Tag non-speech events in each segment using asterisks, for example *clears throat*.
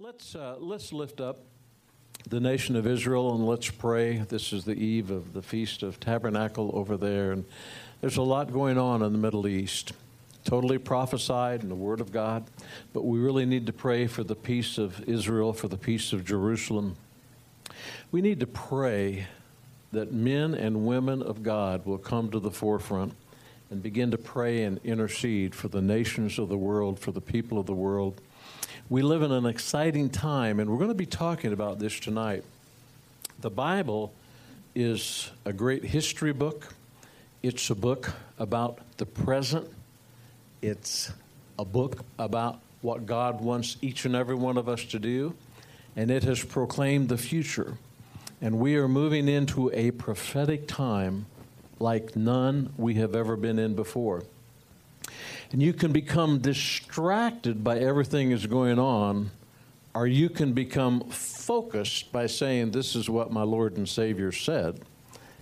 Let's, uh, let's lift up the nation of Israel and let's pray. This is the eve of the Feast of Tabernacle over there, and there's a lot going on in the Middle East. Totally prophesied in the Word of God, but we really need to pray for the peace of Israel, for the peace of Jerusalem. We need to pray that men and women of God will come to the forefront and begin to pray and intercede for the nations of the world, for the people of the world we live in an exciting time, and we're going to be talking about this tonight. The Bible is a great history book, it's a book about the present, it's a book about what God wants each and every one of us to do, and it has proclaimed the future. And we are moving into a prophetic time like none we have ever been in before. And you can become distracted by everything that's going on, or you can become focused by saying, This is what my Lord and Savior said,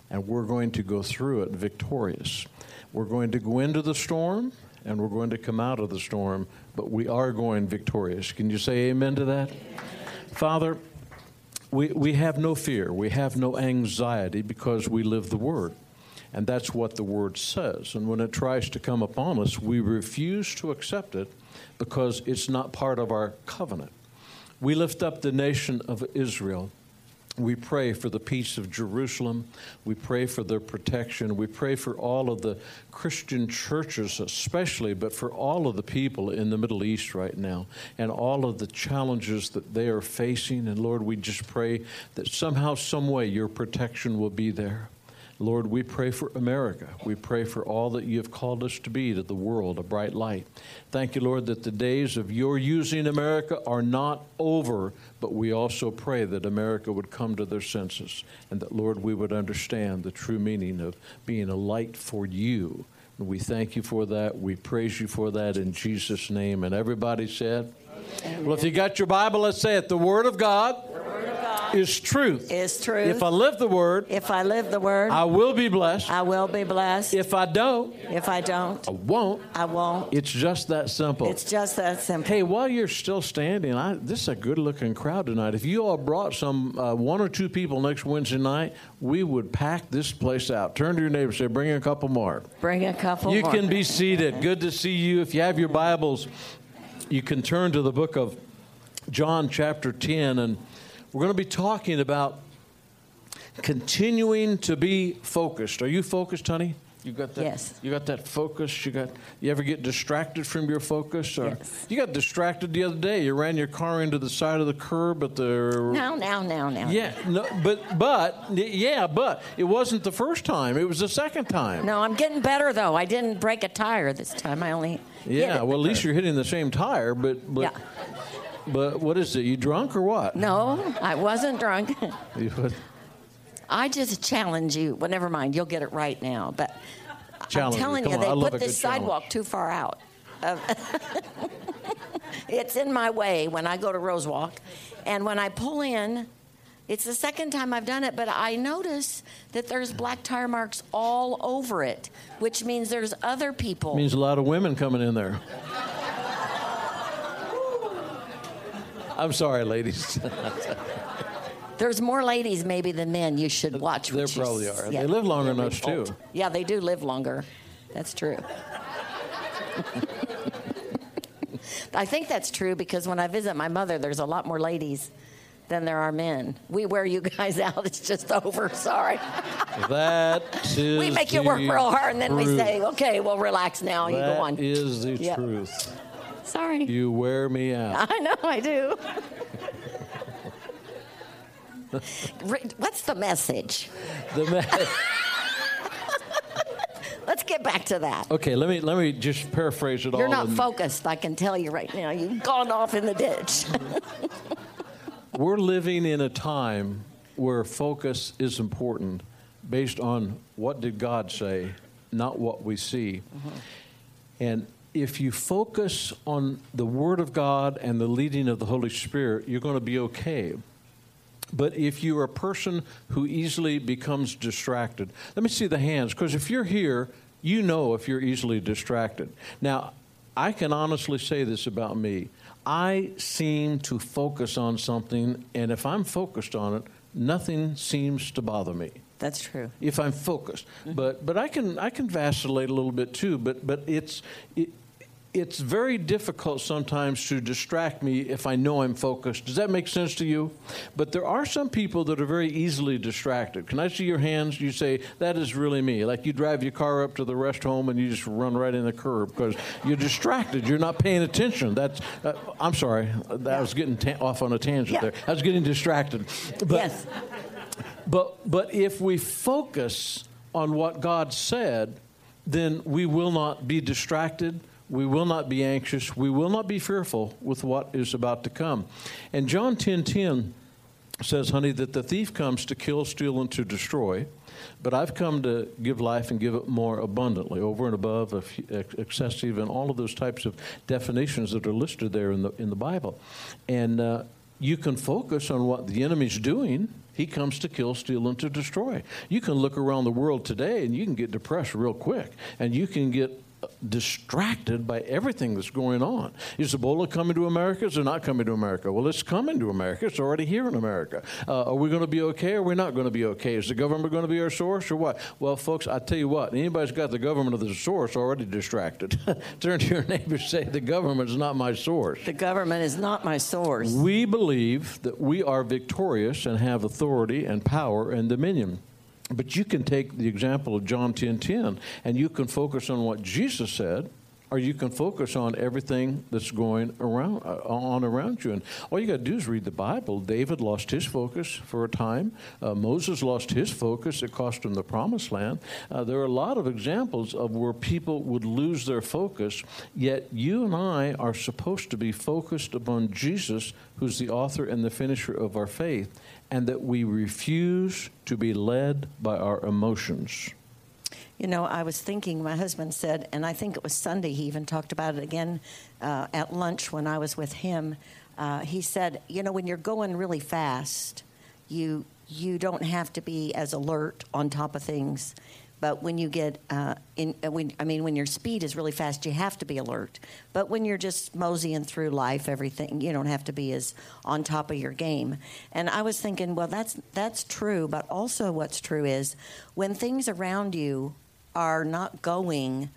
and we're going to go through it victorious. We're going to go into the storm, and we're going to come out of the storm, but we are going victorious. Can you say amen to that? Father, we, we have no fear, we have no anxiety because we live the Word. And that's what the Word says. And when it tries to come upon us, we refuse to accept it because it's not part of our covenant. We lift up the nation of Israel. We pray for the peace of Jerusalem. We pray for their protection. We pray for all of the Christian churches, especially, but for all of the people in the Middle East right now and all of the challenges that they are facing. And Lord, we just pray that somehow, some way, your protection will be there. Lord, we pray for America. We pray for all that you have called us to be to the world, a bright light. Thank you, Lord, that the days of your using America are not over, but we also pray that America would come to their senses and that, Lord, we would understand the true meaning of being a light for you. And we thank you for that. We praise you for that in Jesus' name. And everybody said. Well, if you got your Bible, let's say it. The Word of God is truth. Is truth. If I live the word, if I live the word, I will be blessed. I will be blessed. If I don't, if I don't, I won't. I won't. It's just that simple. It's just that simple. Hey, while you're still standing, I, this is a good-looking crowd tonight. If you all brought some uh, one or two people next Wednesday night, we would pack this place out. Turn to your neighbor, say, "Bring a couple more." Bring a couple. You more. can be seated. Good to see you. If you have your Bibles, you can turn to the book of John, chapter ten, and we're going to be talking about continuing to be focused. Are you focused, honey? You got that? Yes. You got that focus? You got? You ever get distracted from your focus? Or yes. You got distracted the other day. You ran your car into the side of the curb at the. Now, now, now, now. Yeah, no, but but yeah, but it wasn't the first time. It was the second time. No, I'm getting better though. I didn't break a tire this time. I only. Yeah, well, at least you're hitting the same tire, but but. Yeah. But what is it? You drunk or what? No, I wasn't drunk. *laughs* I just challenge you. Well, never mind. You'll get it right now. But challenge I'm telling you, you, they put this sidewalk challenge. too far out. *laughs* it's in my way when I go to Rosewalk, and when I pull in, it's the second time I've done it, but I notice that there's black tire marks all over it, which means there's other people. Means a lot of women coming in there. I'm sorry, ladies. *laughs* There's more ladies maybe than men. You should watch. There probably are. Yeah. They live longer than us too. Yeah, they do live longer. That's true. *laughs* I think that's true because when I visit my mother, there's a lot more ladies than there are men. We wear you guys *laughs* out. It's just over. Sorry. *laughs* That is. we make you work real hard, and then truth. we say, "Okay, well, relax now. That you go on." That is the yep. truth. Sorry. You wear me out. *laughs* I know I do. What's the message? The me- Let's get back to that. Okay, let me let me just paraphrase it You're all. You're not focused, I can tell you right now. You've gone off in the ditch. We're living in a time where focus is important based on what did God say, not what we see. Mm-hmm. And if you focus on the Word of God and the leading of the Holy Spirit, you're going to be okay. But if you're a person who easily becomes distracted, let me see the hands, because if you're here, you know if you're easily distracted. Now, I can honestly say this about me I seem to focus on something, and if I'm focused on it, nothing seems to bother me That's true. if I'm focused. But but I can I can vacillate a little bit too. But but it's it, it's very difficult sometimes to distract me if I know I'm focused. Does that make sense to you? But there are some people that are very easily distracted. Can I see your hands? You say that is really me. Like you drive your car up to the rest home and you just run right in the curb because you're distracted. You're not paying attention. That's uh, I'm sorry. I was getting ta- off on a tangent Yeah. there. I was getting distracted. But, yes. but, but if we focus on what God said, then we will not be distracted. We will not be anxious. We will not be fearful with what is about to come. And John 10 10 says, honey, that the thief comes to kill, steal, and to destroy. But I've come to give life and give it more abundantly, over and above, excessive, and all of those types of definitions that are listed there in the, in the Bible. And uh, you can focus on what the enemy's doing. He comes to kill, steal, and to destroy. You can look around the world today and you can get depressed real quick, and you can get distracted by everything that's going on. Is Ebola coming to America? Is it not coming to America? Well, it's coming to America. It's already here in America. Uh, are we going to be okay or are we not going to be okay? Is the government going to be our source or what? Well, folks, I tell you what, anybody's got the government as a source already distracted. *laughs* Turn to your neighbor and say, the government is not my source. The government is not my source. We believe that we are victorious and have authority and power and dominion. But you can take the example of John 10:10 10, and you can focus on what Jesus said or you can focus on everything that's going around uh, on around you. And all you got to do is read the bible. David lost his focus for a time. Uh, moses lost his focus. It cost him the promised land. Uh, there are a lot of examples of where people would lose their focus yet you and i are supposed to be focused upon jesus who's the author and the finisher of our faith and that we refuse to be led by our emotions You know, I was thinking, my husband said, and I think it was Sunday, he even talked about it again uh, at lunch when I was with him. Uh, he said, you know, when you're going really fast, you, you don't have to be as alert on top of things. But when you get uh, in, uh, when, I mean, when your speed is really fast, you have to be alert. But when you're just moseying through life, everything, you don't have to be as on top of your game. And I was thinking, well, that's that's true. But also, what's true is when things around you are not going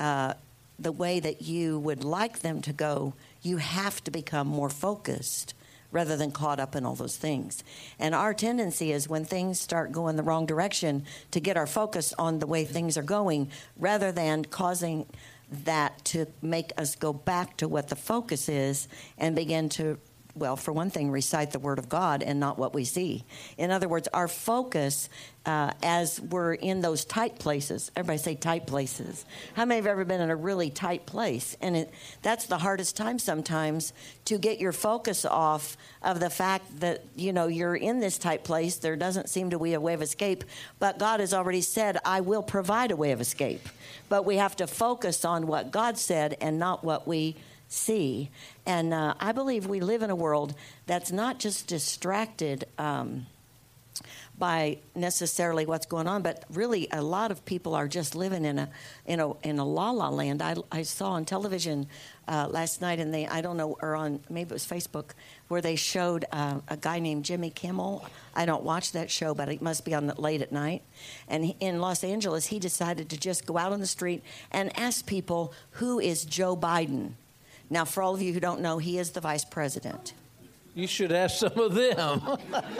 uh, the way that you would like them to go, you have to become more focused rather than caught up in all those things. And our tendency is when things start going the wrong direction to get our focus on the way things are going rather than causing that to make us go back to what the focus is and begin to well, for one thing, recite the Word of God and not what we see. In other words, our focus uh, as we're in those tight places, everybody say tight places. How many have ever been in a really tight place? And it, that's the hardest time sometimes to get your focus off of the fact that, you know, you're in this tight place. There doesn't seem to be a way of escape, but God has already said, I will provide a way of escape. But we have to focus on what God said and not what we see. And uh, I believe we live in a world that's not just distracted um, by necessarily what's going on, but really a lot of people are just living in a in a in a la la land. I, I saw on television uh, last night, and they I don't know or on maybe it was Facebook where they showed uh, a guy named Jimmy Kimmel. I don't watch that show, but it must be on late at night. And he, in Los Angeles, he decided to just go out on the street and ask people who is Joe Biden. Now, for all of you who don't know, he is the vice president. you should ask some of them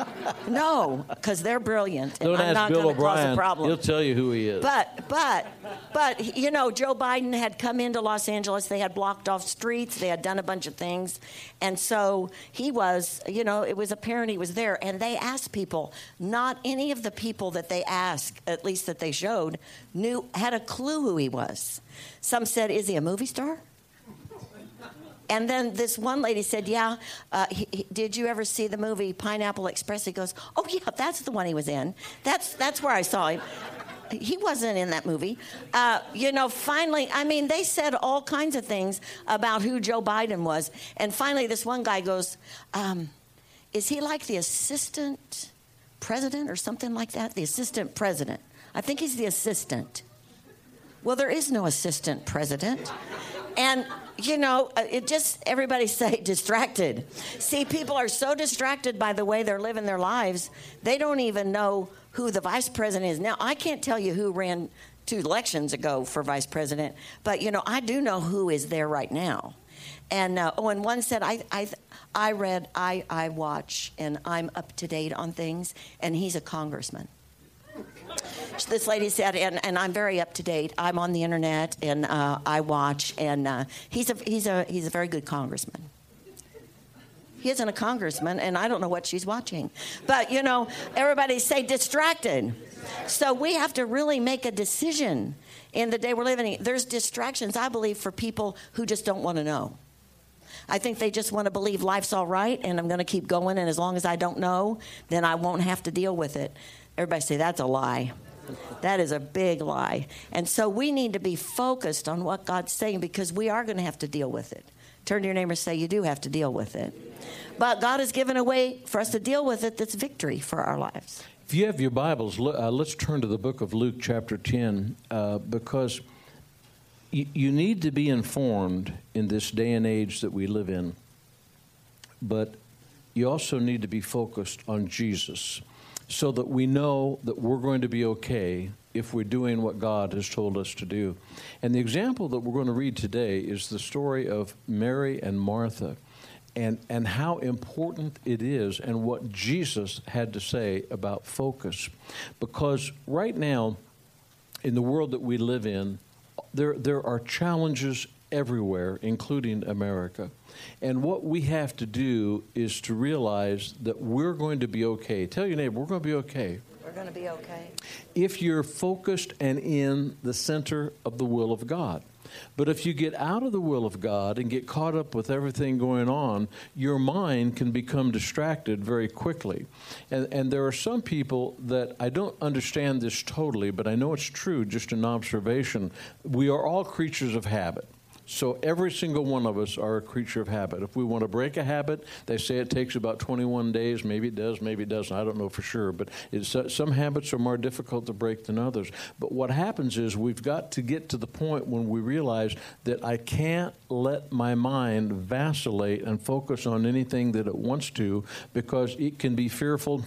*laughs* No, because they're brilliant, and Don't I'm ask not Bill going to cause a O'Brien. problem. He'll tell you who he is. But, but, but, you know, Joe Biden had come into Los Angeles. They had blocked off streets. They had done a bunch of things. And so he was, you know, it was apparent he was there. And they asked people, not any of the people that they asked, at least that they showed, knew, had a clue who he was. Some said, is he a movie star? And then this one lady said, "Yeah, uh, he, he- did you ever see the movie Pineapple Express?" He goes, "Oh yeah, that's the one he was in. That's that's where I saw him." He wasn't in that movie. Uh, you know, finally, I mean, they said all kinds of things about who Joe Biden was. And finally, this one guy goes, um, Is he like the assistant president or something like that? The assistant president. I think he's the assistant. Well, there is no assistant president. And you know, uh, it just everybody say distracted. See, people are so distracted by the way they're living their lives, they don't even know who the vice president is. Now, I can't tell you who ran two elections ago for vice president, but you know, I do know who is there right now. And uh, oh, and one said, I, I, I read, I, I watch, and I'm up to date on things, and he's a congressman. This lady said, and, and I'm very up to date. I'm on the internet, and uh, I watch, and uh, he's, a, he's, a, he's a very good congressman. He isn't a congressman, and I don't know what she's watching. But, you know, everybody say distracted. So we have to really make a decision in the day we're living in. There's distractions, I believe, for people who just don't want to know. I think they just want to believe life's all right and I'm going to keep going, and as long as I don't know, then I won't have to deal with it. Everybody say, that's a lie. That is a big lie. And so we need to be focused on what God's saying because we are going to have to deal with it. Turn to your neighbor and say, You do have to deal with it. But God has given a way for us to deal with it that's victory for our lives. If you have your Bibles, uh, let's turn to the book of Luke, chapter 10, uh, because you, you need to be informed in this day and age that we live in. But you also need to be focused on Jesus so that we know that we're going to be okay if we're doing what God has told us to do. And the example that we're going to read today is the story of Mary and Martha and, and how important it is and what Jesus had to say about focus. Because right now, in the world that we live in, there, there are challenges everywhere, including America. And what we have to do is to realize that we're going to be okay. Tell your neighbor, we're going to be okay. We're going to be okay. If you're focused and in the center of the will of God. But if you get out of the will of God and get caught up with everything going on, your mind can become distracted very quickly. And, and there are some people that I don't understand this totally, but I know it's true, just an observation. We are all creatures of habit. So every single one of us are a creature of habit. If we want to break a habit, they say it takes about 21 days. Maybe it does, maybe it doesn't. I don't know for sure. But uh, some habits are more difficult to break than others. But what happens is we've got to get to the point when we realize that I can't let my mind vacillate and focus on anything that it wants to because it can be fearful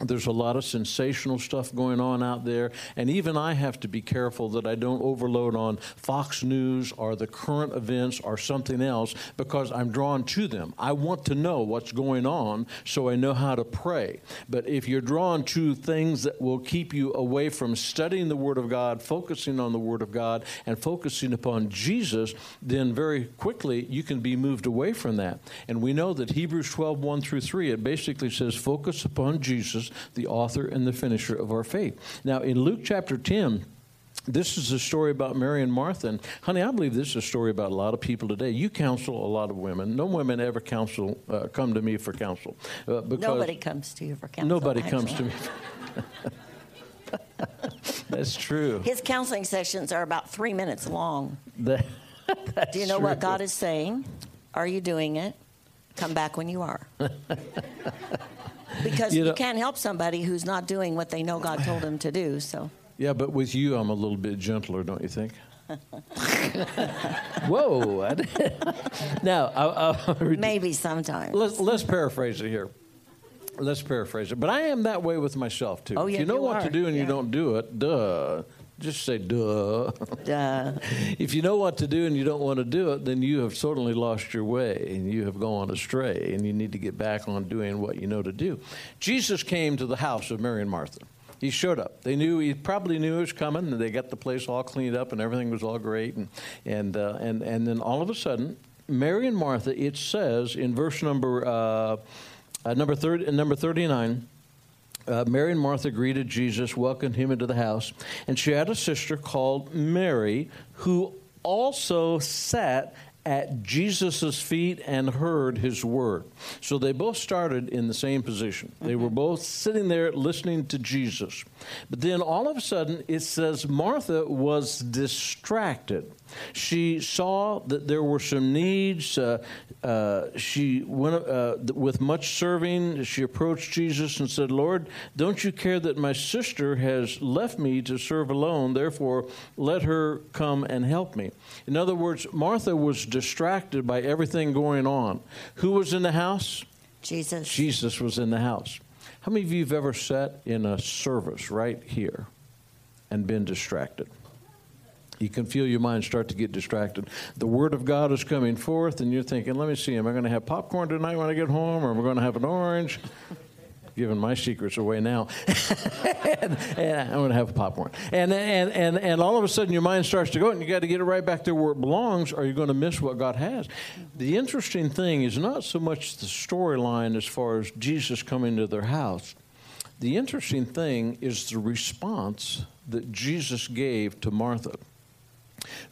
there's a lot of sensational stuff going on out there, and even I have to be careful that I don't overload on Fox News or the current events or something else because I'm drawn to them. I want to know what's going on so I know how to pray. But if you're drawn to things that will keep you away from studying the Word of God, focusing on the Word of God, and focusing upon Jesus, then very quickly you can be moved away from that. And we know that Hebrews 12 1 through 3, it basically says, focus upon Jesus the author and the finisher of our faith. Now, in Luke chapter 10, this is a story about Mary and Martha. And, honey, I believe this is a story about a lot of people today. You counsel a lot of women. No women ever counsel, uh, come to me for counsel. Uh, nobody comes to you for counsel. Nobody actually. comes to me. *laughs* That's true. His counseling sessions are about three minutes long. *laughs* That, Do you know true. what God is saying? Are you doing it? Come back when you are. *laughs* because you, know, you can't help somebody who's not doing what they know God told them to do. So. Yeah, but with you, I'm a little bit gentler, don't you think? *laughs* Whoa! *laughs* now, I, I, maybe sometimes. Let's, let's paraphrase it here. Let's paraphrase it. But I am that way with myself too. Oh, yeah, if you know you what are. to do and yeah. you don't do it, duh. Just say duh. Duh. if you know what to do and you don't want to do it, then you have certainly lost your way and you have gone astray and you need to get back on doing what you know to do. Jesus came to the house of Mary and Martha. He showed up. They knew he probably knew he was coming, and they got the place all cleaned up, and everything was all great. And and uh, and and then all of a sudden, Mary and Martha. It says in verse number uh, uh, number thirty, number thirty nine uh, Mary and Martha greeted Jesus, welcomed him into the house, and she had a sister called Mary who also sat at Jesus' feet and heard his word. So they both started in the same position. They were both sitting there listening to Jesus. But then all of a sudden, it says Martha was distracted. She saw that there were some needs. Uh, uh, she went uh, with much serving. She approached Jesus and said, Lord, don't you care that my sister has left me to serve alone? Therefore, let her come and help me. In other words, Martha was distracted by everything going on. Who was in the house? Jesus. Jesus was in the house. How many of you have ever sat in a service right here and been distracted? You can feel your mind start to get distracted. The Word of God is coming forth, and you're thinking, let me see, am I going to have popcorn tonight when I get home, or am I going to have an orange? *laughs* Giving my secrets away now. and, *laughs* and, I'm going to have popcorn. And, and, and, and all of a sudden, your mind starts to go, and you got to get it right back there where it belongs, or you're going to miss what God has. The interesting thing is not so much the storyline as far as Jesus coming to their house. The interesting thing is the response that Jesus gave to Martha.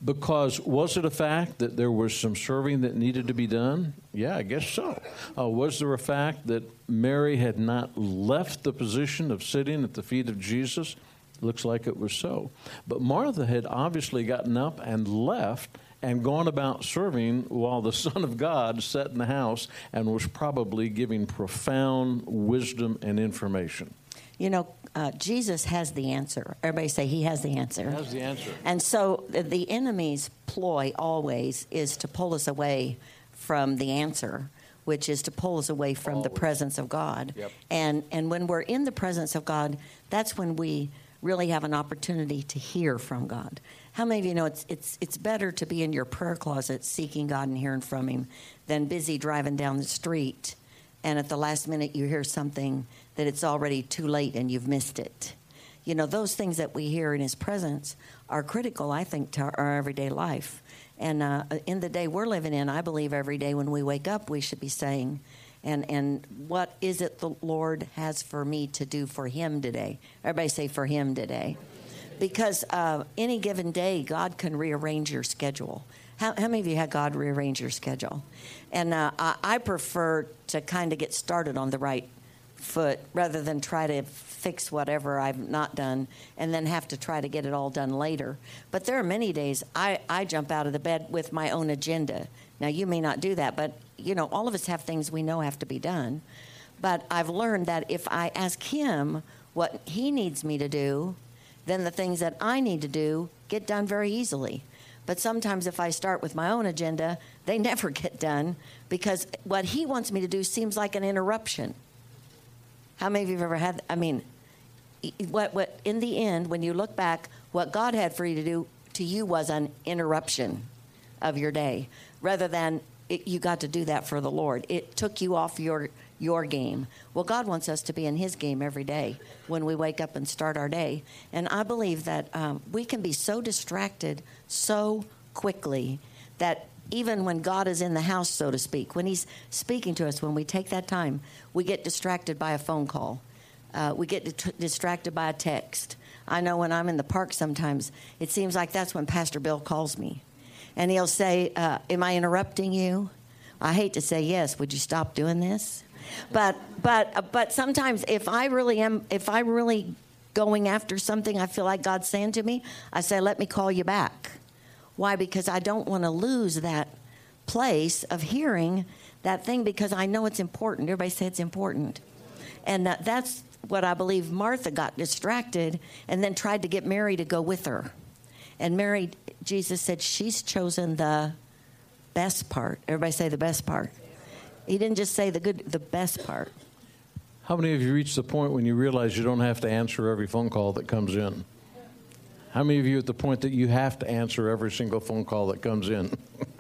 Because was it a fact that there was some serving that needed to be done? Yeah, I guess so. Uh, was there a fact that Mary had not left the position of sitting at the feet of Jesus? Looks like it was so. But Martha had obviously gotten up and left and gone about serving while the *laughs* Son of God sat in the house and was probably giving profound wisdom and information. You know, uh, Jesus has the answer. Everybody say he has the answer. He has the answer. And so the enemy's ploy always is to pull us away from the answer, which is to pull us away from always. the presence of God. Yep. And and when we're in the presence of God, that's when we really have an opportunity to hear from God. How many of you know it's it's it's better to be in your prayer closet seeking God and hearing from him than busy driving down the street and at the last minute you hear something that it's already too late and you've missed it. You know, those things that we hear in His presence are critical, I think, to our everyday life. And uh, in the day we're living in, I believe every day when we wake up, we should be saying, and, and what is it the Lord has for me to do for Him today? Everybody say, for Him today. Because uh, any given day, God can rearrange your schedule. How, how, many of you had God rearrange your schedule? And uh, I, I prefer to kind of get started on the right foot rather than try to fix whatever I've not done and then have to try to get it all done later. But there are many days I, I jump out of the bed with my own agenda. Now, you may not do that, but you know, all of us have things we know have to be done. But I've learned that if I ask Him what He needs me to do, then the things that I need to do get done very easily. But sometimes if I start with my own agenda, they *laughs* never get done because what He wants me to do seems like an interruption. How many of you have ever had? I mean, what what in the end, when you look back, what God had for you to do to you was an interruption of your day, rather than it, you got to do that for the Lord. It took you off your your game. Well, God wants us to be in His game every day when we wake up and start our day. And I believe that um, we can be so distracted so quickly that even when God is in the house, so to speak, when He's speaking to us, when we take that time, we get distracted by a phone call. Uh, we get di- distracted by a text. I know when I'm in the park sometimes, it seems like that's when Pastor Bill calls me. And he'll say, uh, Am I interrupting you? I hate to say yes. Would you stop doing this? But but uh, but sometimes if I really am if I really going after something I feel like God's saying to me, I say, Let me call you back. Why? Because I don't want to lose that place of hearing that thing because I know it's important. Everybody say it's important. And uh, that's what I believe Martha got distracted and then tried to get Mary to go with her. And Mary, Jesus said, she's chosen the best part. Everybody say the best part. He didn't just say the good, the best part. How many of you reach the point when you realize you don't have to answer every phone call that comes in? How many of you at the point that you have to answer every single phone call that comes in?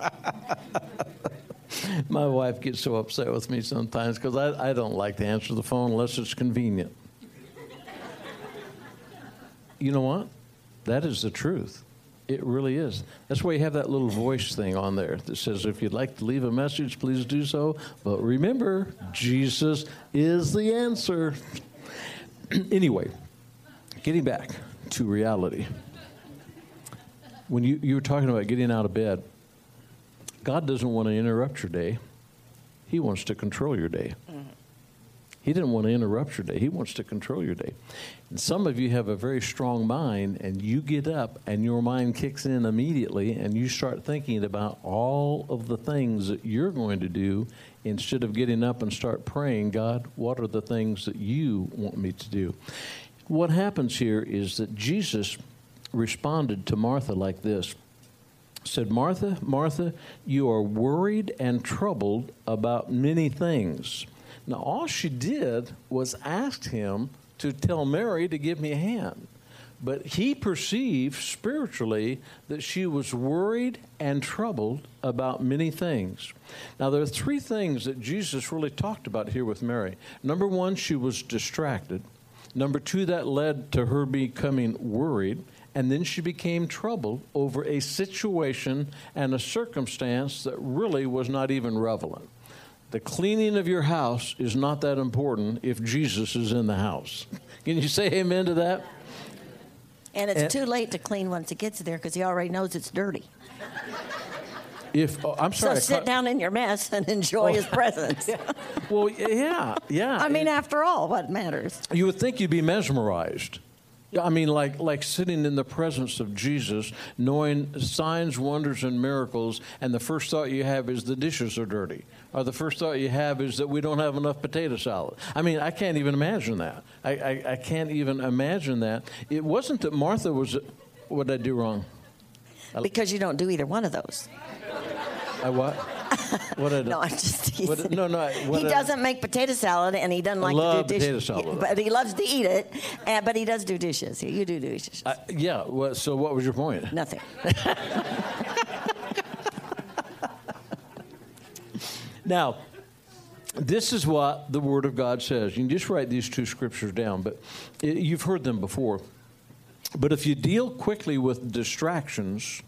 *laughs* My wife gets so upset with me sometimes because I, I don't like to answer the phone unless it's convenient. you know what? That is the truth. It really is. That's why you have that little voice thing on there that says, if you'd like to leave a message, please do so. But remember, Jesus is the answer. *clears throat* anyway, getting back to reality. When you, you were talking about getting out of bed, God doesn't want to interrupt your day, He wants to control your day. Mm-hmm. He didn't want to interrupt your day. He wants to control your day. And some of you have a very strong mind, and you get up, and your mind kicks in immediately, and you start thinking about all of the things that you're going to do instead of getting up and start praying, God, what are the things that you want me to do? What happens here is that Jesus responded to Martha like this said, Martha, Martha, you are worried and troubled about many things. Now, all she did was ask him to tell Mary to give me a hand. But he perceived spiritually that she was worried and troubled about many things. Now, there are three things that Jesus really talked about here with Mary. Number one, she was distracted. Number two, that led to her becoming worried. And then she became troubled over a situation and a circumstance that really was not even relevant. The cleaning of your house is not that important if Jesus is in the house. *laughs* Can you say amen to that? And it's and, too late to clean once it gets there because he already knows it's dirty. If oh, I'm sorry, so sit down in your mess and enjoy oh, his presence. yeah. *laughs* Well, yeah, yeah. I mean, after all, what matters? You would think you'd be mesmerized. I mean, like like sitting in the presence of Jesus, knowing signs, wonders, and miracles, and the first thought you have is the dishes are dirty, or the first thought you have is that we don't have enough potato salad. I mean, I can't even imagine that. I, I, I can't even imagine that. It wasn't that Martha was. What did I do wrong? Because you don't do either one of those. I what? What did *laughs* no, I'm just teasing. What, no, no. he doesn't make potato salad, and he doesn't like to do dishes. Salad, but he loves to eat it. And, but he does do dishes. You do dishes. Yeah. Well, so what was your point? Nothing. *laughs* now, this is what the Word of God says. You can just write these two scriptures down, but you've heard them before. But if you deal quickly with distractions,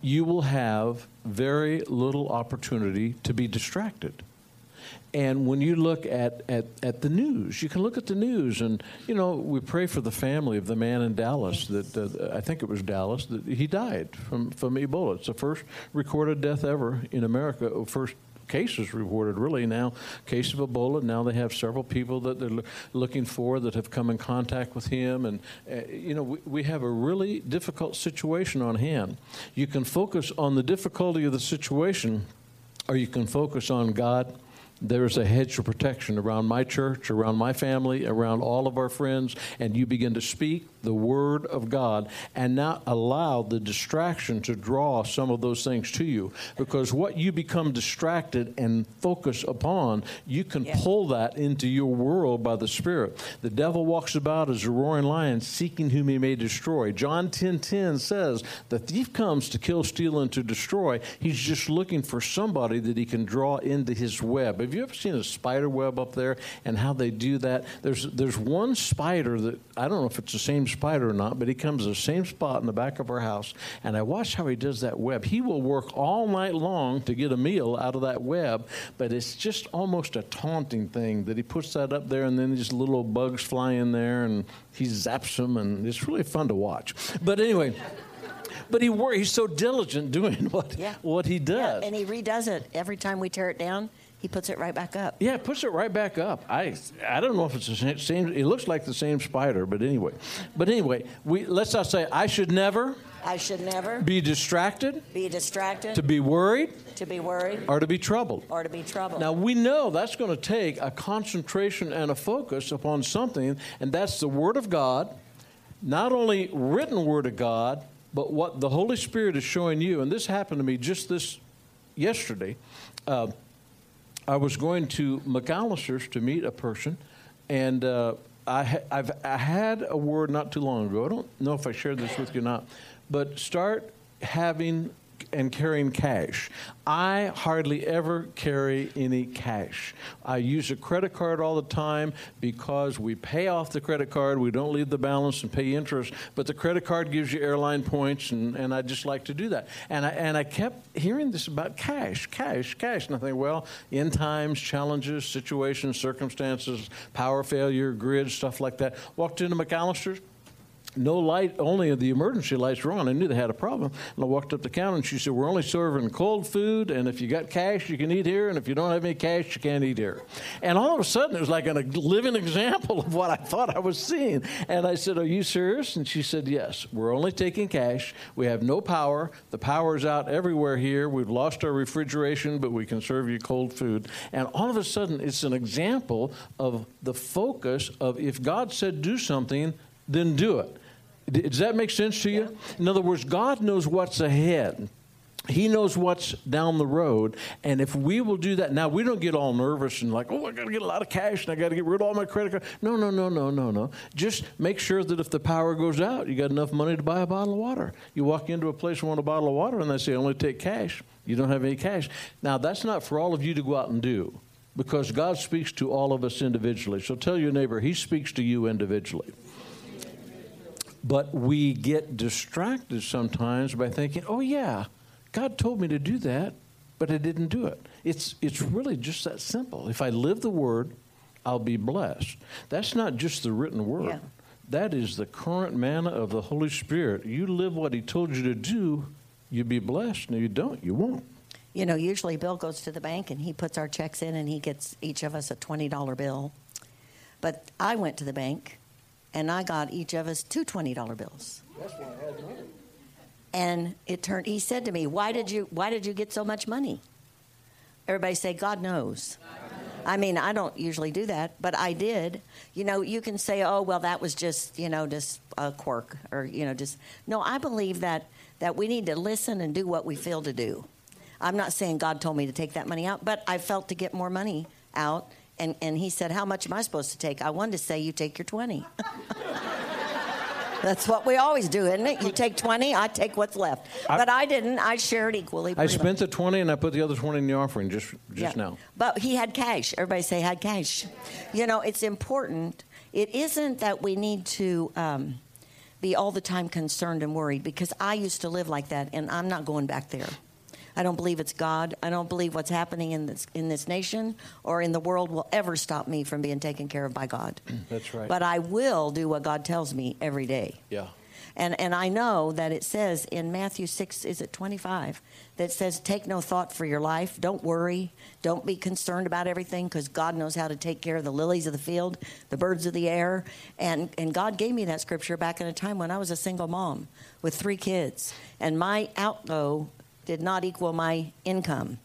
you will have very little opportunity to be distracted. And when you look at, at, at the news, you can look at the news, and you know we pray for the family of the man in Dallas that uh, I think it was Dallas that he died from from Ebola. It's the first recorded death ever in America, first cases reported really. Now case of ebola now they have several people that they're looking for that have come in contact with him. And uh, you know we, we have a really difficult situation on hand. You can focus on the difficulty of the situation or you can focus on god there's a hedge of protection around my church, around my family, around all of our friends, and you begin to speak the word of God and not allow the distraction to draw some of those things to you. Because what you become distracted and focus upon, you can yeah. pull that into your world by the Spirit. The devil walks about as a roaring lion, seeking whom he may destroy. John 10 10 says, The thief comes to kill, steal, and to destroy. He's just looking for somebody that he can draw into his web. Have you ever seen a spider web up there and how they do that? There's there's one spider that I don't know if it's the same spider or not, but he comes to the same spot in the back of our house, and I watch how he does that web. He will work all night long to get a meal out of that web, but it's just almost a taunting thing that he puts that up there, and then these little bugs fly in there, and he zaps them, and it's really fun to watch. But anyway but he he's so diligent doing *laughs* what yeah. what he does. Yeah, and he redoes it every time we tear it down he puts it right back up. Yeah, puts it right back up. I I don't know if it's the same. It looks like the same spider, but anyway. But anyway, we let's not say I should never. I should never be distracted. Be distracted. To be worried. To be worried. Or to be troubled. Or to be troubled. Now we know that's going to take a concentration and a focus upon something, and that's the Word of God. Not only written Word of God, but what the Holy Spirit is showing you. And this happened to me just this yesterday. Uh, I was going to McAlister's to meet a person, and uh, I, have I had a word not too long ago. I don't know if I shared this with you or not, but start having and carrying cash. I hardly ever carry any cash. I use a credit card all the time because we pay off the credit card. We don't leave the balance and pay interest, but the credit card gives you airline points, and, and I just like to do that. And I, and I kept hearing this about cash, cash, cash. And I think, well, in times, challenges, situations, circumstances, power failure, grid, stuff like that. Walked into McAlister's no light, only the emergency lights were on. I knew they had a problem. And I walked up the counter and she said, We're only serving cold food, and if you got cash, you can eat here, and if you don't have any cash, you can't eat here. And all of a sudden, it was like a living example of what I thought I was seeing. And I said, Are you serious? And she said, Yes. We're only taking cash. We have no power. The power's out everywhere here. We've lost our refrigeration, but we can serve you cold food. And all of a sudden, it's an example of the focus of if God said do something, then do it. Does that make sense to you? In other words, God knows what's ahead. He knows what's down the road. And if we will do that, now we don't get all nervous and like, oh, I got to get a lot of cash and I got to get rid of all my credit card. No, no, no, no, no, no. Just make sure that if the power goes out, you got enough money to buy a bottle of water. You walk into a place and want a bottle of water and they say, only take cash. You don't have any cash. Now, that's not for all of you to go out and do because God speaks to all of us individually. So tell your neighbor, He speaks to you individually. But we get distracted sometimes by thinking, oh, yeah, God told me to do that, but I didn't do it. It's, it's really just that simple. If I live the word, I'll be blessed. That's not just the written word. Yeah. That is the current manna of the Holy Spirit. You live what He told you to do, you'll be blessed. No, you don't, you won't. You know, usually Bill goes to the bank and he puts our checks in and he gets each of us a $20 bill. But I went to the bank and I got each of us two $20 bills. That's why I had money. And it turned he said to me, "Why did you why did you get so much money?" Everybody say, "God knows." I mean, I don't usually do that, but I did. You know, you can say, "Oh, well, that was just, you know, just a quirk or, you know, just No, I believe that that we need to listen and do what we feel to do. I'm not saying God told me to take that money out, but I felt to get more money out and and he said, "How much am I supposed to take?" I wanted to say, "You take your 20." *laughs* That's what we always do, isn't it? You take 20, I take what's left. I- but I didn't. I shared equally. I spent the 20 and I put the other 20 in the offering just, just yeah. now. But he had cash. Everybody say had cash. You know, it's important. It isn't that we need to um, be all the time concerned and worried because I used to live like that, and I'm not going back there. I don't believe it's God. I don't believe what's happening in this in this nation or in the world will ever stop me from being taken care of by God. Mm, that's right. But I will do what God tells me every day. Yeah. And, and I know that it says in Matthew 6, is it 25, that says, Take no thought for your life. Don't worry. Don't be concerned about everything because God knows how to take care of the lilies of the field, the birds of the air. And, and God gave me that scripture back in a time when I was a single mom with three kids. And my outgo did not equal my income.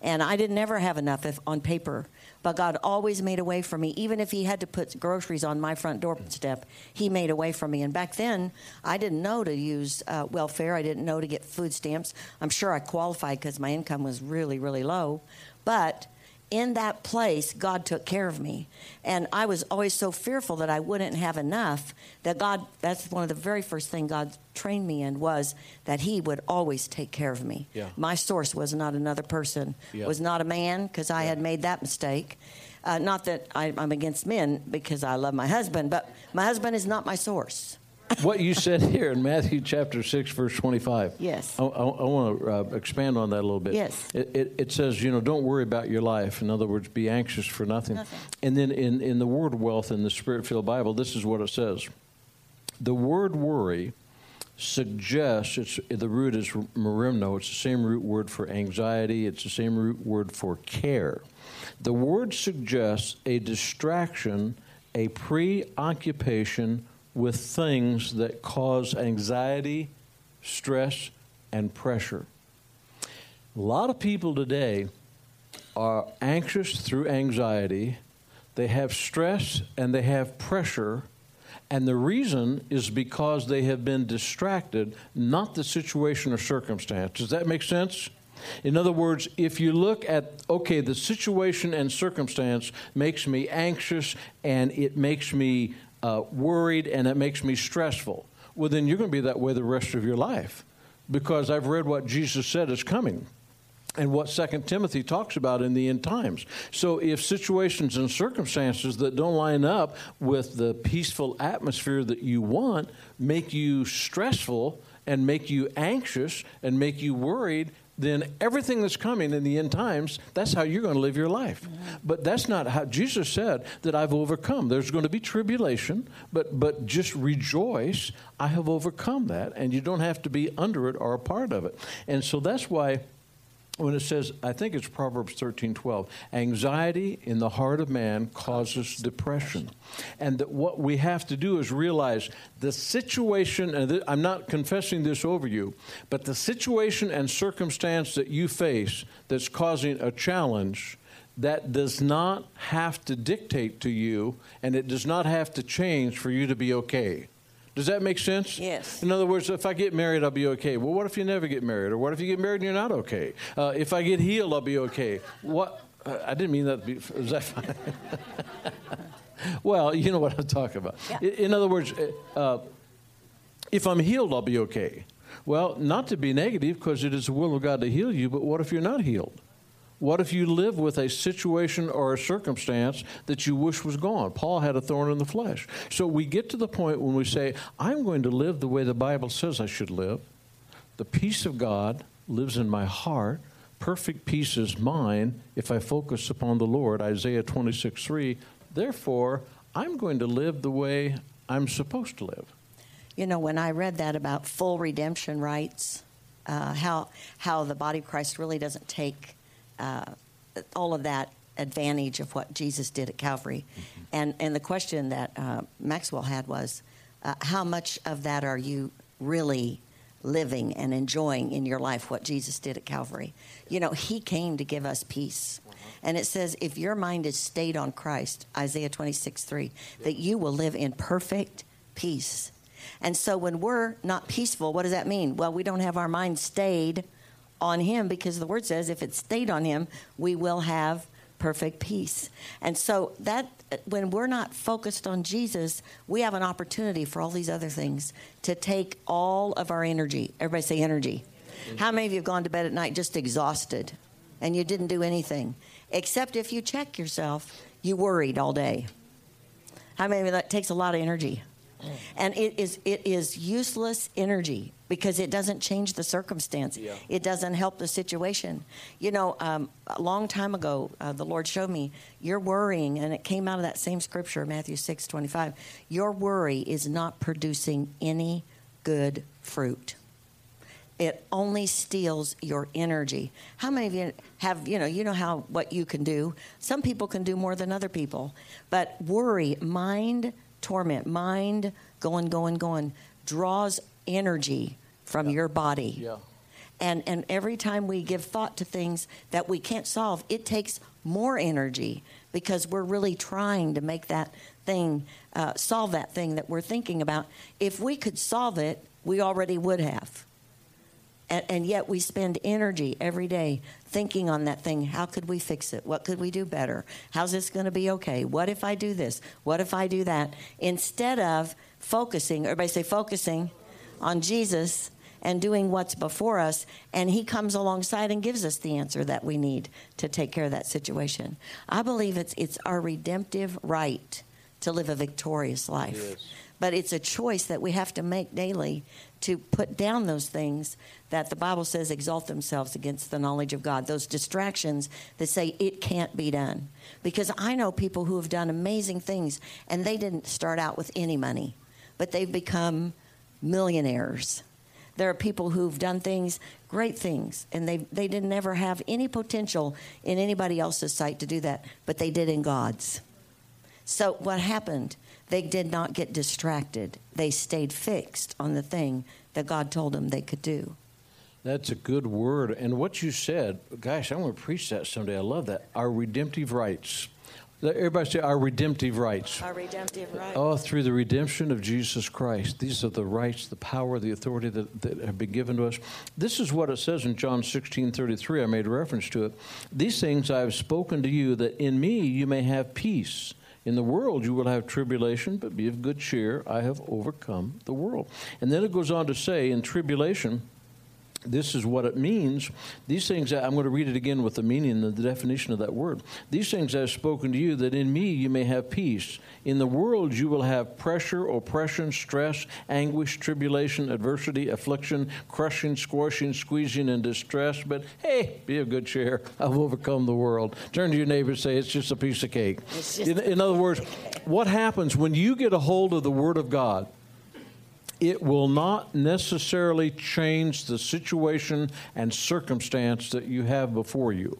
And I didn't ever have enough if, on paper. But God always made a way for me. Even if He had to put groceries on my front doorstep, He made a way for me. And back then, I didn't know to use uh, welfare. I didn't know to get food stamps. I'm sure I qualified because my income was really, really low. But in that place, God took care of me. And I was always so fearful that I wouldn't have enough that God, that's one of the very first things God trained me in was that He would always take care of me. Yeah. My source was not another person, Yeah. was not a man because I had made that mistake. Uh, not that I, I'm against men because I love my husband, but my husband is not my source. What you said here in Matthew chapter 6, verse 25. Yes. I, I, I want to uh, expand on that a little bit. Yes. It, it, it says, you know, don't worry about your life. In other words, be anxious for nothing. Nothing. And then in, in the word wealth in the Spirit filled Bible, this is what it says The word worry suggests, it's, the root is merimno, it's the same root word for anxiety, it's the same root word for care. The word suggests a distraction, a preoccupation with things that cause anxiety, stress, and pressure. A lot of people today are anxious through anxiety, they have stress, and they have pressure. And the reason is because they have been distracted, not the situation or circumstance. Does that make sense? In other words, if you look at, okay, the situation and circumstance makes me anxious and it makes me uh, worried and it makes me stressful, well, then you're going to be that way the rest of your life because I've read what Jesus said is coming and what Second Timothy talks about in the end times. So if situations and circumstances that don't line up with the peaceful atmosphere that you want make you stressful and make you anxious and make you worried, then everything that's coming in the end times, that's how you're going to live your life. Mm-hmm. But that's not how Jesus said that I've overcome. There's going to be tribulation, but but just rejoice, I have overcome that, and you don't have to be under it or a part of it. And so that's why when it says, I think it's Proverbs 13 12, anxiety in the heart of man causes depression. And that what we have to do is realize the situation, and I'm not confessing this over you, but the situation and circumstance that you face that's causing a challenge that does not have to dictate to you, and it does not have to change for you to be okay. Does that make sense? Yes. In other words, if I get married, I'll be okay. Well, what if you never get married? Or what if you get married and you're not okay? Uh, if I get healed, I'll be okay. What? Uh, I didn't mean that to be. *laughs* Is that fine? *laughs* well, you know what I'm talking about. Yeah. In, in other words, uh, uh, if I'm healed, I'll be okay. Well, not to be negative, because it is the will of God to heal you, but what if you're not healed? What if you live with a situation or a circumstance that you wish was gone? Paul had a thorn in the flesh. So we get to the point when we say, I'm going to live the way the Bible says I should live. The peace of God lives in my heart. Perfect peace is mine if I focus upon the Lord. Isaiah 26 3. Therefore, I'm going to live the way I'm supposed to live. You know, when I read that about full redemption rights, uh, how, how the body of Christ really doesn't take uh, all of that advantage of what Jesus did at Calvary. Mm-hmm. And, and the question that uh, Maxwell had was uh, how much of that are you really living and enjoying in your life what Jesus did at Calvary? You know, He came to give us peace. Uh-huh. And it says, if your mind is stayed on Christ, Isaiah 26, 3, that you will live in perfect peace. And so when we're not peaceful, what does that mean? Well, we don't have our mind stayed on him because the word says if it stayed on him, we will have perfect peace. And so that when we're not focused on Jesus, we have an opportunity for all these other things to take all of our energy. Everybody say energy. How many of you have gone to bed at night just exhausted and you didn't do anything? Except if you check yourself, you worried all day. How many of you that takes a lot of energy? And it is it is useless energy because it doesn't change the circumstance. Yeah. It doesn't help the situation. You know, um, a long time ago, uh, the Lord showed me you're worrying, and it came out of that same scripture, Matthew six twenty five. Your worry is not producing any good fruit. It only steals your energy. How many of you have, you know, you know how what you can do? Some people can do more than other people. But worry, mind torment, mind going, going, going, draws energy from yeah. your body. Yeah. And, and every time we give thought to things that we can't solve, it takes more energy because we're really trying to make that thing, uh, solve that thing that we're thinking about. If we could solve it, we already would have. And, and, yet we spend energy every day thinking on that thing. How could we fix it? What could we do better? How's this going to be okay? What if I do this? What if I do that? Instead of focusing, everybody say focusing on Jesus and doing what's before us, and He comes alongside and gives us the answer that we need to take care of that situation. I believe it's, it's our redemptive right to live a victorious life. Yes. But it's a choice that we have to make daily to put down those things that the Bible says exalt themselves against the knowledge of God, those distractions that say it can't be done. Because I know people who have done amazing things and they didn't start out with any money, but they've become millionaires. There are people who've done things, great things, and they, they didn't ever have any potential in anybody else's sight to do that, but they did in God's. So what happened? They did not get distracted. They stayed fixed on the thing that God told them they could do. That's a good word. And what you said, gosh, I want to preach that someday. I love that. Our redemptive rights. Everybody say our redemptive rights. Our redemptive rights. Oh, through the redemption of Jesus Christ. These are the rights, the power, the authority that, that have been given to us. This is what it says in John 16 33. I made reference to it. These things I have spoken to you, that in me you may have peace. In the world you will have tribulation, but be of good cheer. I have overcome the world. And then it goes on to say, in tribulation, this is what it means. These things, I'm going to read it again with the meaning and the definition of that word. These things I have spoken to you, that in me you may have peace. In the world you will have pressure, oppression, stress, anguish, tribulation, adversity, affliction, crushing, squashing, squeezing, and distress. But hey, be of good cheer. I've overcome the world. Turn to your neighbor and say, It's just a piece of cake. In, in other words, what happens when you get a hold of the Word of God? It will not necessarily change the situation and circumstance that you have before you,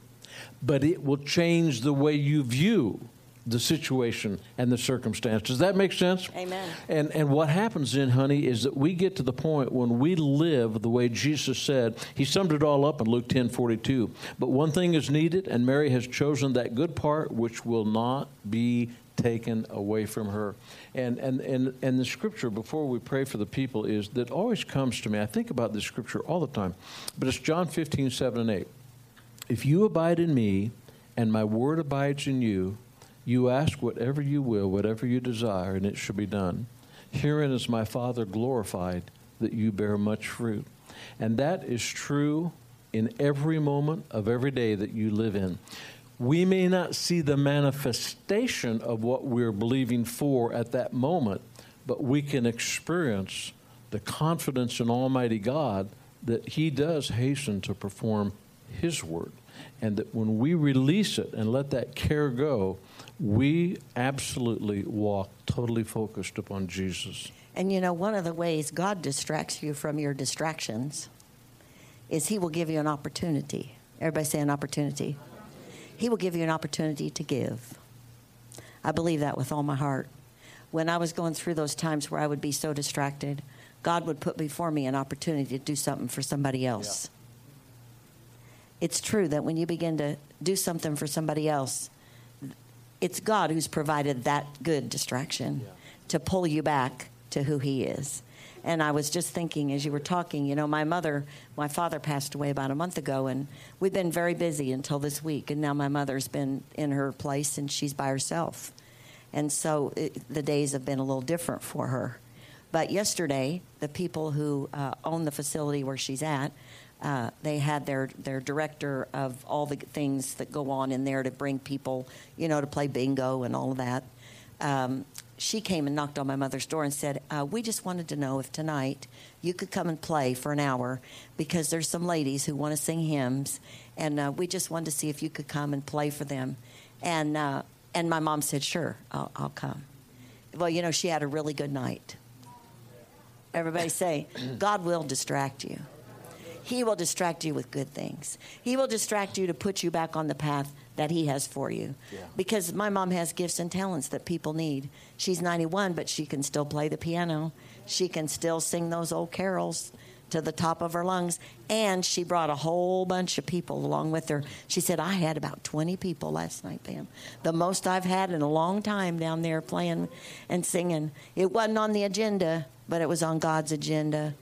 but it will change the way you view the situation and the circumstance. Does that make sense? Amen. And and what happens then, honey, is that we get to the point when we live the way Jesus said. He summed it all up in Luke 10 42. But one thing is needed, and Mary has chosen that good part which will not be taken away from her. And, and, and, and the scripture, before we pray for the people, is that always comes to me. I think about this scripture all the time, but it's John 15, 7 and 8. If you abide in me and my word abides in you, you ask whatever you will, whatever you desire, and it shall be done. Herein is my Father glorified that you bear much fruit. And that is true in every moment of every day that you live in we may not see the manifestation of what we're believing for at that moment, but we can experience the confidence in Almighty God that He does hasten to perform His word. And that when we release it and let that care go, we absolutely walk totally focused upon Jesus. And you know, one of the ways God distracts you from your distractions is He will give you an opportunity. Everybody say an opportunity. He will give you an opportunity to give. I believe that with all my heart. When I was going through those times where I would be so distracted, God would put before me an opportunity to do something for somebody else. Yeah. It's true that when you begin to do something for somebody else, it's God who's provided that good distraction yeah. to pull you back to who He is. And I was just thinking as you were talking, you know, my mother, my father passed away about a month ago, and we've been very busy until this week. And now my mother's been in her place and she's by herself. And so it, the days have been a little different for her. But yesterday, the people who uh, own the facility where she's at, uh, they had their, their director of all the things that go on in there to bring people, you know, to play bingo and all of that. Um, she came and knocked on my mother's door and said, uh, We just wanted to know if tonight you could come and play for an hour because there's some ladies who want to sing hymns, and uh, we just wanted to see if you could come and play for them. And, uh, and my mom said, Sure, I'll, I'll come. Well, you know, she had a really good night. Everybody say, *clears throat* God will distract you. He will distract you with good things. He will distract you to put you back on the path that He has for you. Yeah. Because my mom has gifts and talents that people need. She's 91, but she can still play the piano. She can still sing those old carols to the top of her lungs. And she brought a whole bunch of people along with her. She said, I had about 20 people last night, Pam. The most I've had in a long time down there playing and singing. It wasn't on the agenda, but it was on God's agenda.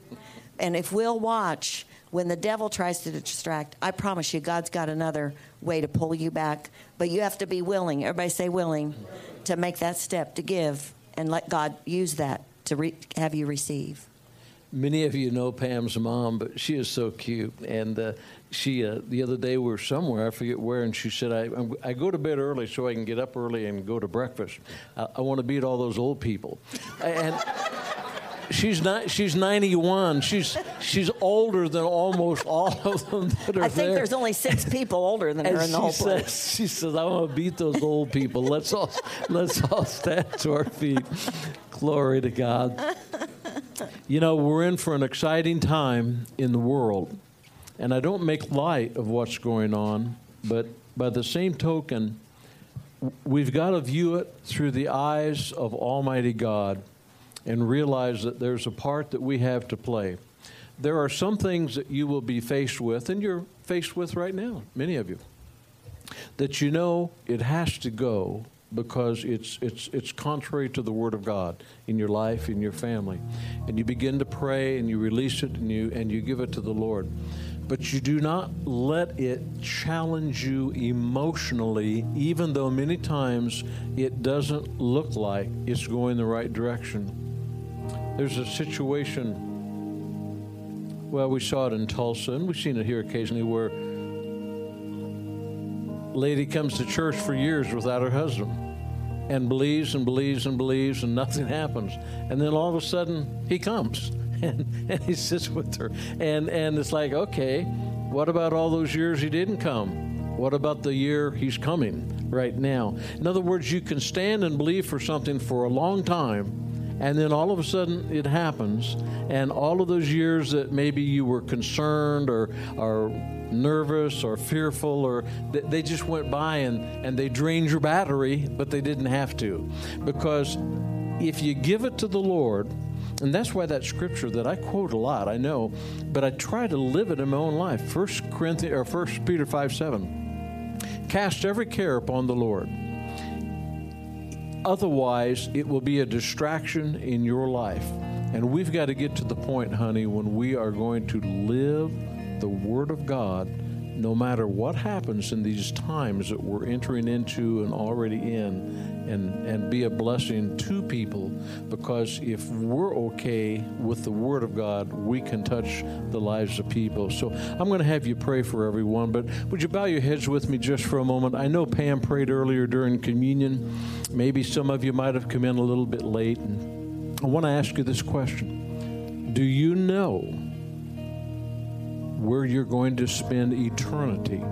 And if we'll watch, when the devil tries to distract, I promise you, God's got another way to pull you back. But you have to be willing. Everybody say willing to make that step to give and let God use that to re- have you receive. Many of you know Pam's mom, but she is so cute. And uh, she, uh, the other day, we were somewhere, I forget where, and she said, I, I go to bed early so I can get up early and go to breakfast. I, I want to beat all those old people. and she's not. She's 91. She's she's older than almost all of them that are I think there. there's only six people older than her in the whole says, place. She says, "I want to beat those old people. Let's all let's all stand to our feet. Glory to God." You know, we're in for an exciting time in the world, and I don't make light of what's going on, but by the same token, we've got to view it through the eyes of Almighty God and realize that there's a part that we have to play. There are some things that you will be faced with, and you're faced with right now, many of you, that you know it has to go because it's, it's, it's contrary to the Word of God in your life, in your family. And you begin to pray and you release it and you, and you give it to the Lord. But you do not let it challenge you emotionally, even though many times it doesn't look like it's going the right direction. There's a situation Well, we saw it in Tulsa, and we've seen it here occasionally where lady comes to church for years without her husband and believes and believes and believes and nothing *laughs* happens. And then all of a sudden he comes *laughs* and, and he sits with her. And and it's like okay what about all those years he didn't come? What about the year he's coming right now? In other words you can stand and believe for something for a long time and then all of a sudden it happens and all of those years that maybe you were concerned or or nervous or fearful or they just went by and, and they drained your battery but they didn't have to because if you give it to the lord and that's why that scripture that I quote a lot, I know, but I try to live it in my own life. First Corinthians or First Peter five seven. Cast every care upon the Lord. Otherwise, it will be a distraction in your life. And we've got to get to the point, honey, when we are going to live the Word of God no matter what happens in these times that we're entering into and already in, and, and be a blessing to people because if we're okay with the Word of God, we can touch the lives of people. So I'm going to have you pray for everyone, but would you bow your heads with me just for a moment? I know Pam prayed earlier during communion. Maybe some of you might have come in a little bit late. And I want to ask you this question Do you know? Where you're going to spend eternity.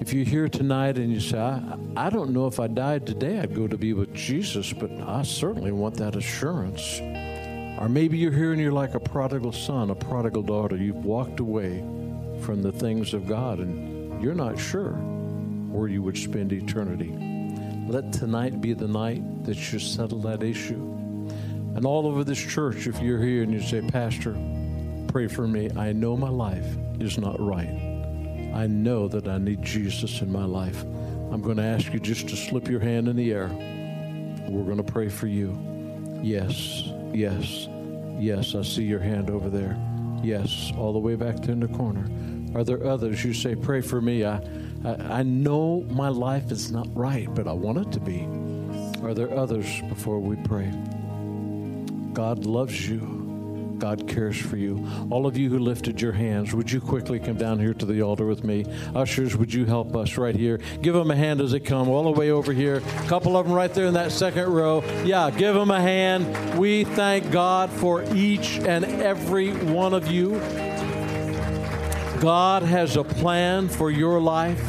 If you're here tonight and you say, I, I don't know if I died today, I'd go to be with Jesus, but I certainly want that assurance. Or maybe you're here and you're like a prodigal son, a prodigal daughter. You've walked away from the things of God and you're not sure where you would spend eternity. Let tonight be the night that you settle that issue. And all over this church, if you're here and you say, Pastor, pray for me. I know my life is not right. I know that I need Jesus in my life. I'm going to ask you just to slip your hand in the air. We're going to pray for you. Yes, yes, yes. I see your hand over there. Yes, all the way back there in the corner. Are there others? You say, Pray for me. I, I, I know my life is not right, but I want it to be. Are there others before we pray? God loves you. God cares for you. All of you who lifted your hands, would you quickly come down here to the altar with me? Ushers, would you help us right here? Give them a hand as they come, all the way over here. A couple of them right there in that second row. Yeah, give them a hand. We thank God for each and every one of you. God has a plan for your life.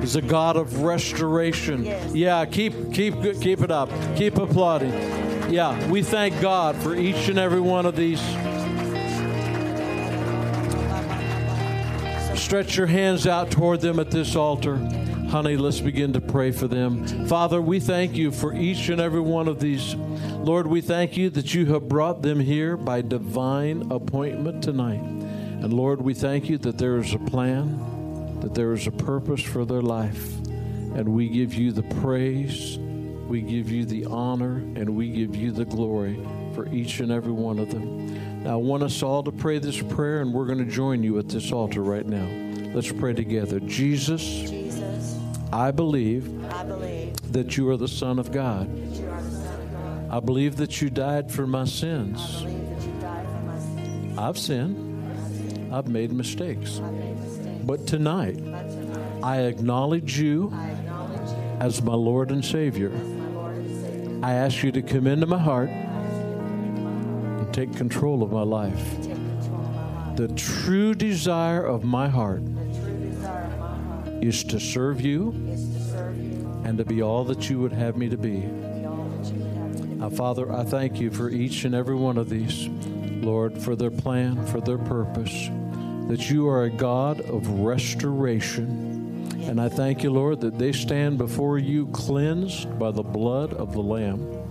He's a God of restoration. Yes. Yeah, keep keep keep it up. Keep applauding. Yeah, we thank God for each and every one of these. Stretch your hands out toward them at this altar. Honey, let's begin to pray for them. Father, we thank you for each and every one of these. Lord, we thank you that you have brought them here by divine appointment tonight. And Lord, we thank you that there is a plan, that there is a purpose for their life. And we give you the praise, we give you the honor, and we give you the glory for each and every one of them. Now, I want us all to pray this prayer, and we're going to join you at this altar right now. Let's pray together. Jesus, Jesus I, believe I believe that you are the Son of God. I believe that you died for my sins. I've sinned. I've made mistakes. But tonight, I acknowledge you as my Lord and Savior. I ask you to come into my heart take control of my life. The true desire of my heart is to serve you and to be all that you would have me to be. Now, Father, I thank you for each and every one of these, Lord, for their plan, for their purpose, that you are a God of restoration. And I thank you, Lord, that they stand before you cleansed by the blood of the Lamb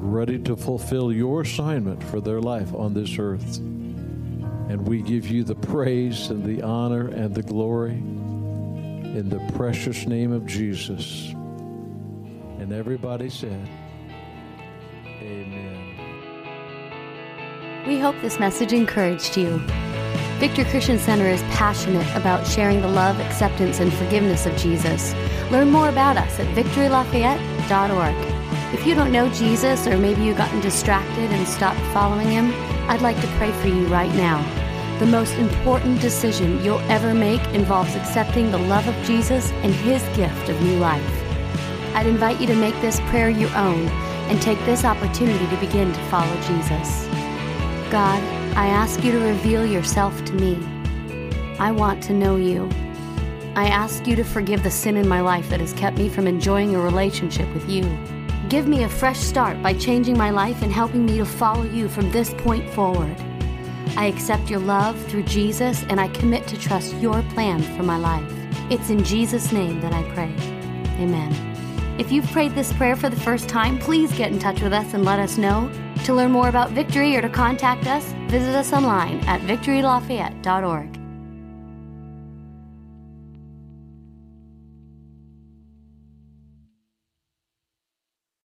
ready to fulfill your assignment for their life on this earth. And we give you the praise and the honor and the glory in the precious name of Jesus. And everybody said, Amen. We hope this message encouraged you. Victory Christian Center is passionate about sharing the love, acceptance, and forgiveness of Jesus. Learn more about us at victorylafayette.org. If you don't know Jesus, or maybe you've gotten distracted and stopped following him, I'd like to pray for you right now. The most important decision you'll ever make involves accepting the love of Jesus and His gift of new life. I'd invite you to make this prayer your own and take this opportunity to begin to follow Jesus. God, I ask you to reveal yourself to me. I want to know you. I ask you to forgive the sin in my life that has kept me from enjoying a relationship with you. Give me a fresh start by changing my life and helping me to follow you from this point forward. I accept your love through Jesus and I commit to trust your plan for my life. It's in Jesus' name that I pray. Amen. If you've prayed this prayer for the first time, please get in touch with us and let us know. To learn more about Victory or to contact us, visit us online at victorylafayette.org.